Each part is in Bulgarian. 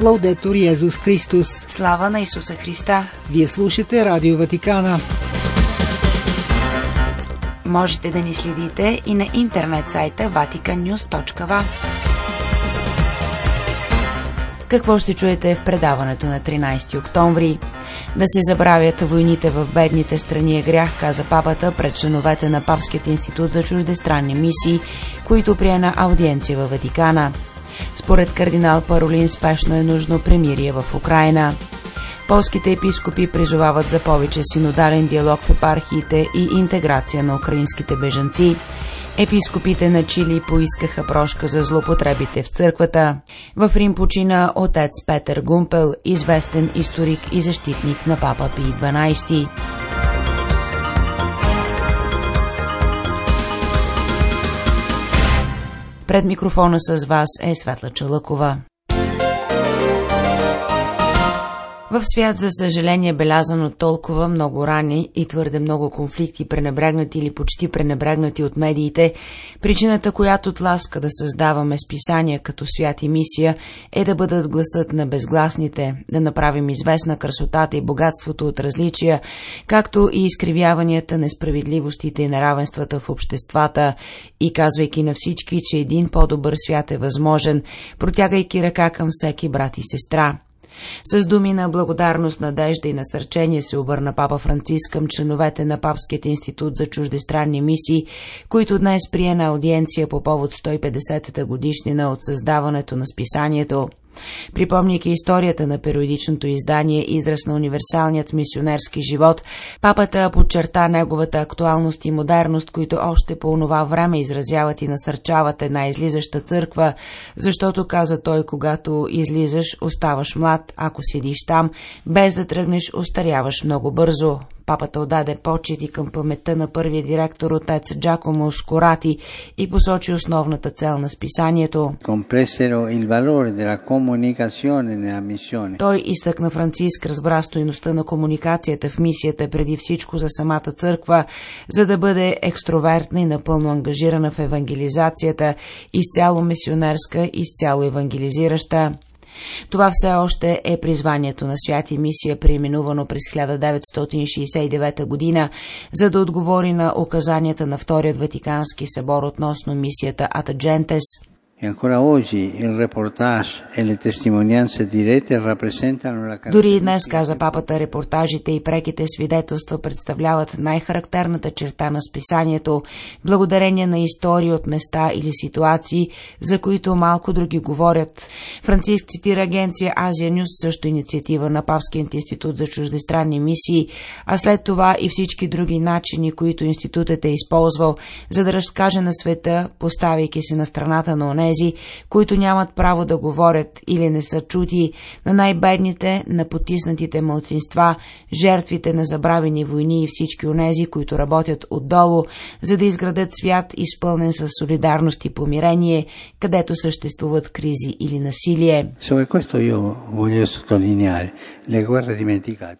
Лаудетор Йезус Христос. Слава на Исуса Христа! Вие слушате Радио Ватикана. Можете да ни следите и на интернет сайта vaticannews.va. Какво ще чуете в предаването на 13 октомври? Да се забравят войните в бедните страни е грях, каза папата пред членовете на Папският институт за чуждестранни мисии, които прие на аудиенция във Ватикана. Според кардинал Паролин спешно е нужно премирие в Украина. Полските епископи призовават за повече синодален диалог в епархиите и интеграция на украинските бежанци. Епископите на Чили поискаха прошка за злопотребите в църквата. В Рим почина отец Петър Гумпел, известен историк и защитник на папа Пи 12. Пред микрофона с вас е Светла Чалъкова. В свят, за съжаление, белязан от толкова много рани и твърде много конфликти, пренебрегнати или почти пренебрегнати от медиите, причината, която тласка да създаваме списания като свят и мисия, е да бъдат гласът на безгласните, да направим известна красотата и богатството от различия, както и изкривяванията, несправедливостите и неравенствата в обществата, и казвайки на всички, че един по-добър свят е възможен, протягайки ръка към всеки брат и сестра. С думи на благодарност, надежда и насърчение се обърна папа Франциск към членовете на Папският институт за чуждестранни мисии, които днес прие на аудиенция по повод 150-та годишнина от създаването на списанието. Припомняйки историята на периодичното издание израз на универсалният мисионерски живот, папата подчерта неговата актуалност и модерност, които още по онова време изразяват и насърчават една излизаща църква, защото, каза той, когато излизаш, оставаш млад, ако седиш там, без да тръгнеш, остаряваш много бързо. Папата отдаде почети към паметта на първия директор отец Джакомо Скорати и посочи основната цел на списанието. Той изтъкна Франциск разбра стоиността на комуникацията в мисията преди всичко за самата църква, за да бъде екстровертна и напълно ангажирана в евангелизацията, изцяло мисионерска, изцяло евангелизираща. Това все още е призванието на святи мисия, преименувано през 1969 година, за да отговори на указанията на Вторият Ватикански събор относно мисията Атаджентес – Дори и днес, каза папата, репортажите и преките свидетелства представляват най-характерната черта на списанието, благодарение на истории от места или ситуации, за които малко други говорят. Франциск цитира агенция Азия Нюс, също инициатива на Павският институт за чуждестранни мисии, а след това и всички други начини, които институтът е използвал, за да разкаже на света, поставяйки се на страната на онези, онези, които нямат право да говорят или не са чути, на най-бедните, на потиснатите мълцинства, жертвите на забравени войни и всички онези, които работят отдолу, за да изградат свят, изпълнен с солидарност и помирение, където съществуват кризи или насилие.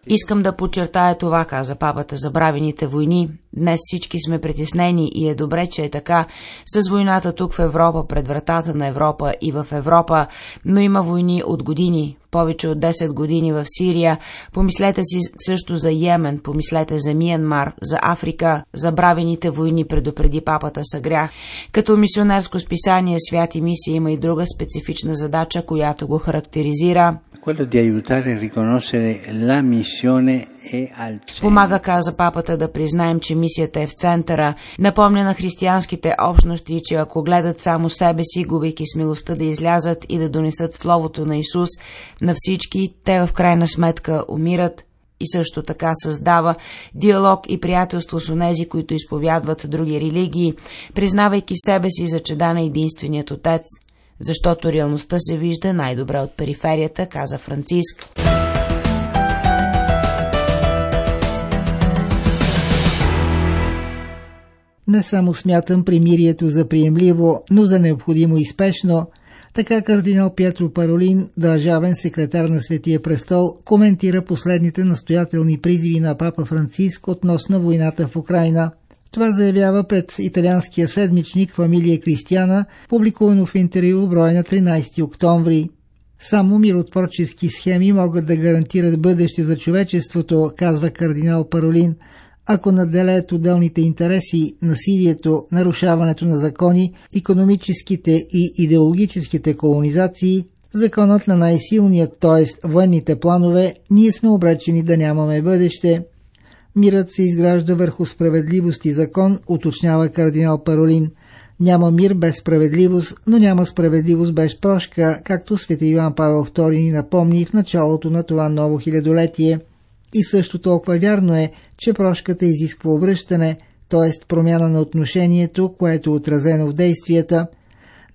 Искам да подчертая това, каза папата, забравените войни. Днес всички сме притеснени и е добре, че е така. С войната тук в Европа, пред вратата на Европа и в Европа, но има войни от години, повече от 10 години в Сирия. Помислете си също за Йемен, помислете за Миянмар, за Африка. Забравените войни предупреди папата са грях. Като мисионерско списание Свят и мисия има и друга специфична задача, която го характеризира – Помага, каза папата, да признаем, че мисията е в центъра. Напомня на християнските общности, че ако гледат само себе си, губейки смелостта да излязат и да донесат Словото на Исус на всички, те в крайна сметка умират. И също така създава диалог и приятелство с онези, които изповядват други религии, признавайки себе си за чеда на единственият Отец – защото реалността се вижда най-добре от периферията, каза Франциск. Не само смятам примирието за приемливо, но за необходимо и спешно, така кардинал Петро Паролин, държавен секретар на Светия престол, коментира последните настоятелни призиви на папа Франциск относно войната в Украина. Това заявява пред италианския седмичник Фамилия Кристиана, публикувано в интервю броя на 13 октомври. Само миротворчески схеми могат да гарантират бъдеще за човечеството, казва кардинал Паролин. Ако наделеят отделните интереси, насилието, нарушаването на закони, економическите и идеологическите колонизации, законът на най-силният, т.е. военните планове, ние сме обречени да нямаме бъдеще. Мирът се изгражда върху справедливост и закон, уточнява кардинал Паролин. Няма мир без справедливост, но няма справедливост без прошка, както свети Йоан Павел II ни напомни в началото на това ново хилядолетие. И също толкова вярно е, че прошката изисква обръщане, т.е. промяна на отношението, което е отразено в действията.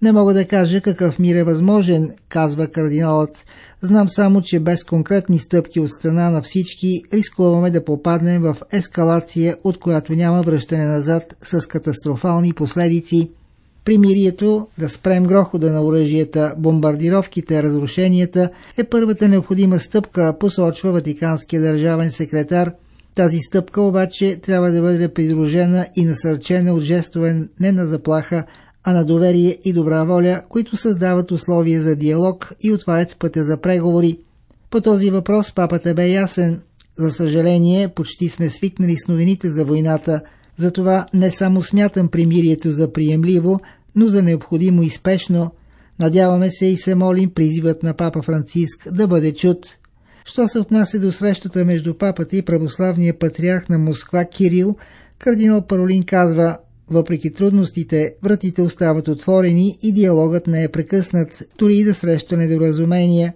Не мога да кажа какъв мир е възможен, казва кардиналът. Знам само, че без конкретни стъпки от страна на всички рискуваме да попаднем в ескалация, от която няма връщане назад с катастрофални последици. Примирието, да спрем грохода на оръжията, бомбардировките, разрушенията е първата необходима стъпка, посочва Ватиканския държавен секретар. Тази стъпка обаче трябва да бъде придружена и насърчена от жестове не на заплаха, а на доверие и добра воля, които създават условия за диалог и отварят пътя за преговори. По този въпрос папата бе ясен. За съжаление, почти сме свикнали с новините за войната, затова не само смятам примирието за приемливо, но за необходимо и спешно. Надяваме се и се молим призивът на папа Франциск да бъде чут. Що се отнася до срещата между папата и православния патриарх на Москва Кирил, кардинал Паролин казва въпреки трудностите, вратите остават отворени и диалогът не е прекъснат, дори и да среща недоразумения.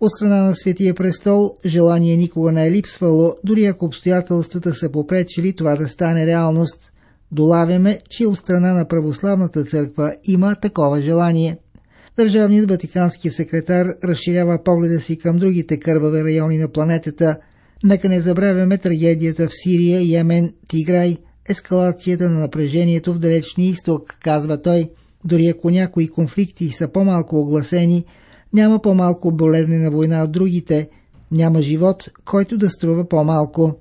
От страна на Светия престол желание никога не е липсвало, дори ако обстоятелствата са попречили това да стане реалност. Долавяме, че от страна на православната църква има такова желание. Държавният ватикански секретар разширява погледа си към другите кървави райони на планетата. Нека не забравяме трагедията в Сирия, Йемен, Тиграй – ескалацията на напрежението в далечния изток, казва той. Дори ако някои конфликти са по-малко огласени, няма по-малко болезнена война от другите, няма живот, който да струва по-малко.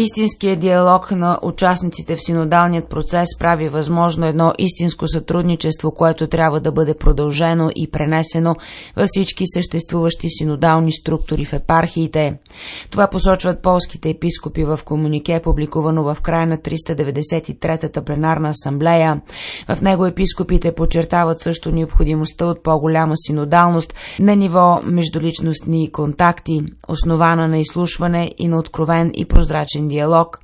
Истинският диалог на участниците в синодалният процес прави възможно едно истинско сътрудничество, което трябва да бъде продължено и пренесено във всички съществуващи синодални структури в епархиите. Това посочват полските епископи в комунике, публикувано в края на 393-та пленарна асамблея. В него епископите подчертават също необходимостта от по-голяма синодалност на ниво междуличностни контакти, основана на изслушване и на откровен и прозрачен диалог.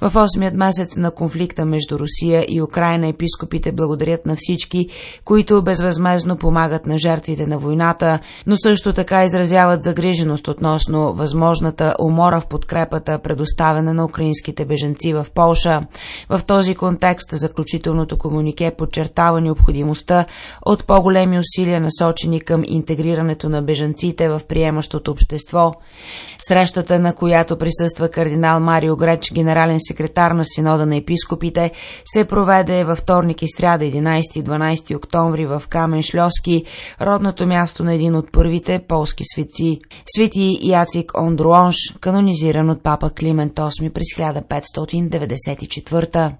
В 8-ят месец на конфликта между Русия и Украина епископите благодарят на всички, които безвъзмезно помагат на жертвите на войната, но също така изразяват загриженост относно възможната умора в подкрепата, предоставена на украинските беженци в Полша. В този контекст заключителното комунике подчертава необходимостта от по-големи усилия насочени към интегрирането на беженците в приемащото общество. Срещата, на която присъства кардинал Марио Греч, генерален секретар на Синода на епископите, се проведе във вторник и сряда 11 и 12 октомври в Камен Шльоски, родното място на един от първите полски светци. Свети Яцик Ондруонш, канонизиран от папа Климент VIII през 1594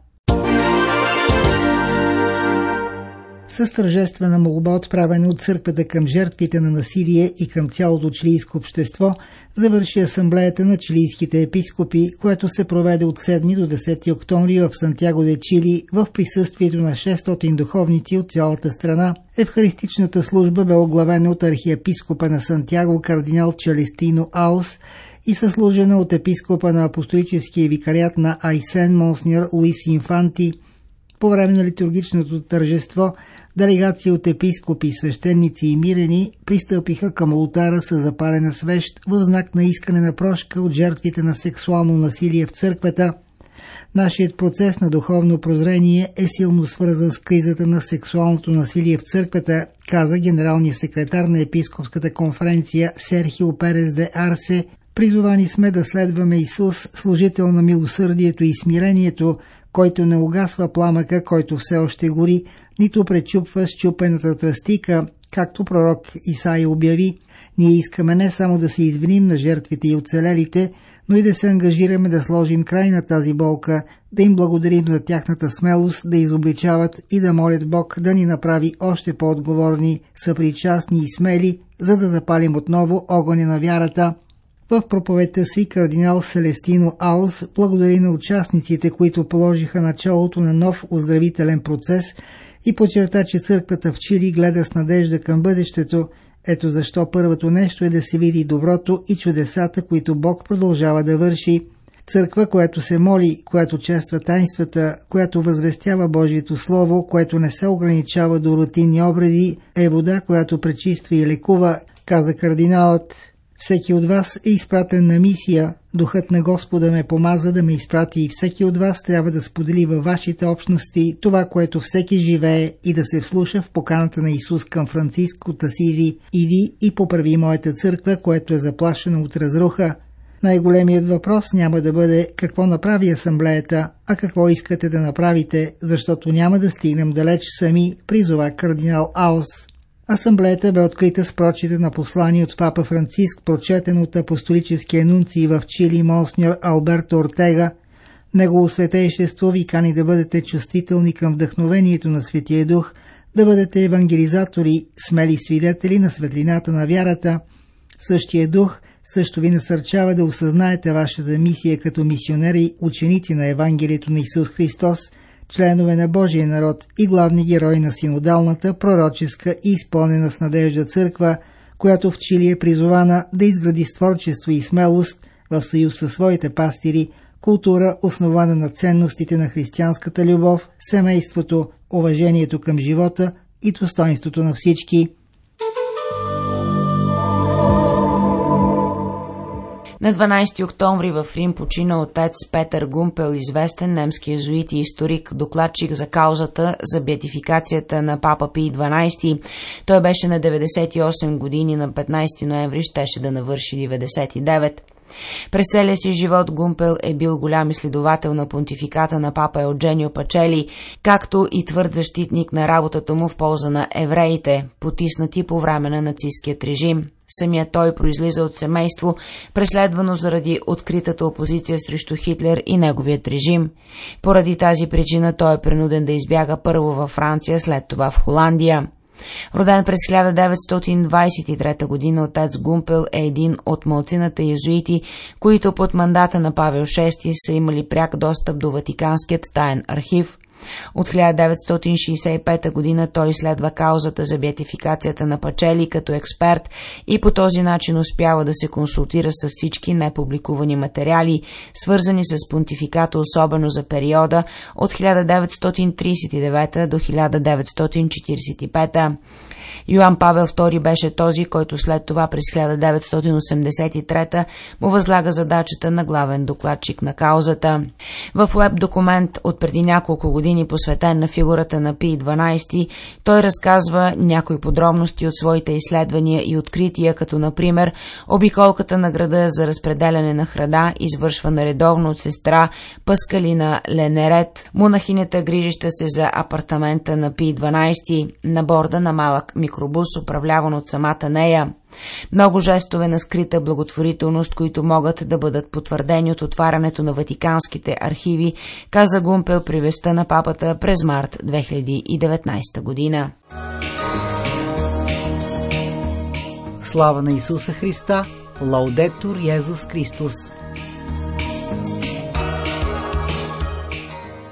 с тържествена молба, отправена от църквата към жертвите на насилие и към цялото чилийско общество, завърши асамблеята на чилийските епископи, което се проведе от 7 до 10 октомври в Сантьяго де Чили в присъствието на 600 духовници от цялата страна. Евхаристичната служба бе оглавена от архиепископа на Сантьяго кардинал Чалестино Аус и съслужена от епископа на апостолическия викариат на Айсен Монснер Луис Инфанти – по време на литургичното тържество делегация от епископи, свещеници и мирени пристъпиха към ултара с запалена свещ в знак на искане на прошка от жертвите на сексуално насилие в църквата. Нашият процес на духовно прозрение е силно свързан с кризата на сексуалното насилие в църквата, каза генералният секретар на епископската конференция Серхио Перес де Арсе Призовани сме да следваме Исус, служител на милосърдието и смирението, който не угасва пламъка, който все още гори, нито пречупва счупената тръстика, както пророк Исаия обяви. Ние искаме не само да се извиним на жертвите и оцелелите, но и да се ангажираме да сложим край на тази болка, да им благодарим за тяхната смелост да изобличават и да молят Бог да ни направи още по-отговорни, съпричастни и смели, за да запалим отново огъня на вярата. В проповедта си кардинал Селестино Аус благодари на участниците, които положиха началото на нов оздравителен процес и подчерта, че църквата в Чили гледа с надежда към бъдещето, ето защо първото нещо е да се види доброто и чудесата, които Бог продължава да върши. Църква, която се моли, която чества тайнствата, която възвестява Божието Слово, което не се ограничава до рутинни обреди, е вода, която пречиства и лекува, каза кардиналът. Всеки от вас е изпратен на мисия. Духът на Господа ме помаза да ме изпрати и всеки от вас трябва да сподели във вашите общности това, което всеки живее и да се вслуша в поканата на Исус към Франциск от Асизи. Иди и поправи моята църква, което е заплашена от разруха. Най-големият въпрос няма да бъде какво направи асамблеята, а какво искате да направите, защото няма да стигнем далеч сами, призова кардинал Аус. Асамблеята бе открита с прочите на послание от папа Франциск, прочетен от апостолическия нунци в Чили Монсньор Алберто Ортега. Негово светейшество ви кани да бъдете чувствителни към вдъхновението на Светия Дух, да бъдете евангелизатори, смели свидетели на светлината на вярата. Същия дух също ви насърчава да осъзнаете вашата мисия като мисионери, ученици на Евангелието на Исус Христос – членове на Божия народ и главни герои на синодалната, пророческа и изпълнена с надежда църква, която в Чили е призована да изгради с творчество и смелост в съюз със своите пастири, култура, основана на ценностите на християнската любов, семейството, уважението към живота и достоинството на всички – На 12 октомври в Рим почина отец Петър Гумпел, известен немски езуит и историк, докладчик за каузата за беатификацията на папа Пий 12. Той беше на 98 години, на 15 ноември щеше да навърши 99. През целия си живот Гумпел е бил голям изследовател на понтификата на папа Елдженио Пачели, както и твърд защитник на работата му в полза на евреите, потиснати по време на нацистският режим. Самия той произлиза от семейство, преследвано заради откритата опозиция срещу Хитлер и неговият режим. Поради тази причина той е принуден да избяга първо във Франция, след това в Холандия. Роден през 1923 година, отец Гумпел е един от малцината езуити, които под мандата на Павел VI са имали пряк достъп до Ватиканският таен архив – от 1965 година той изследва каузата за бетификацията на Пачели като експерт и по този начин успява да се консултира с всички непубликувани материали, свързани с понтификата, особено за периода от 1939 до 1945. Йоан Павел II беше този, който след това през 1983 му възлага задачата на главен докладчик на каузата. В веб документ от преди няколко години, посветен на фигурата на Пи 12, той разказва някои подробности от своите изследвания и открития, като например обиколката на града за разпределяне на храна, извършвана редовно от сестра Паскалина Ленерет, монахинята грижища се за апартамента на Пи 12 на борда на малък микробус, управляван от самата нея. Много жестове на скрита благотворителност, които могат да бъдат потвърдени от отварянето на ватиканските архиви, каза Гумпел при веста на папата през март 2019 година. Слава на Исуса Христа! Лаудетур Йезус Христос!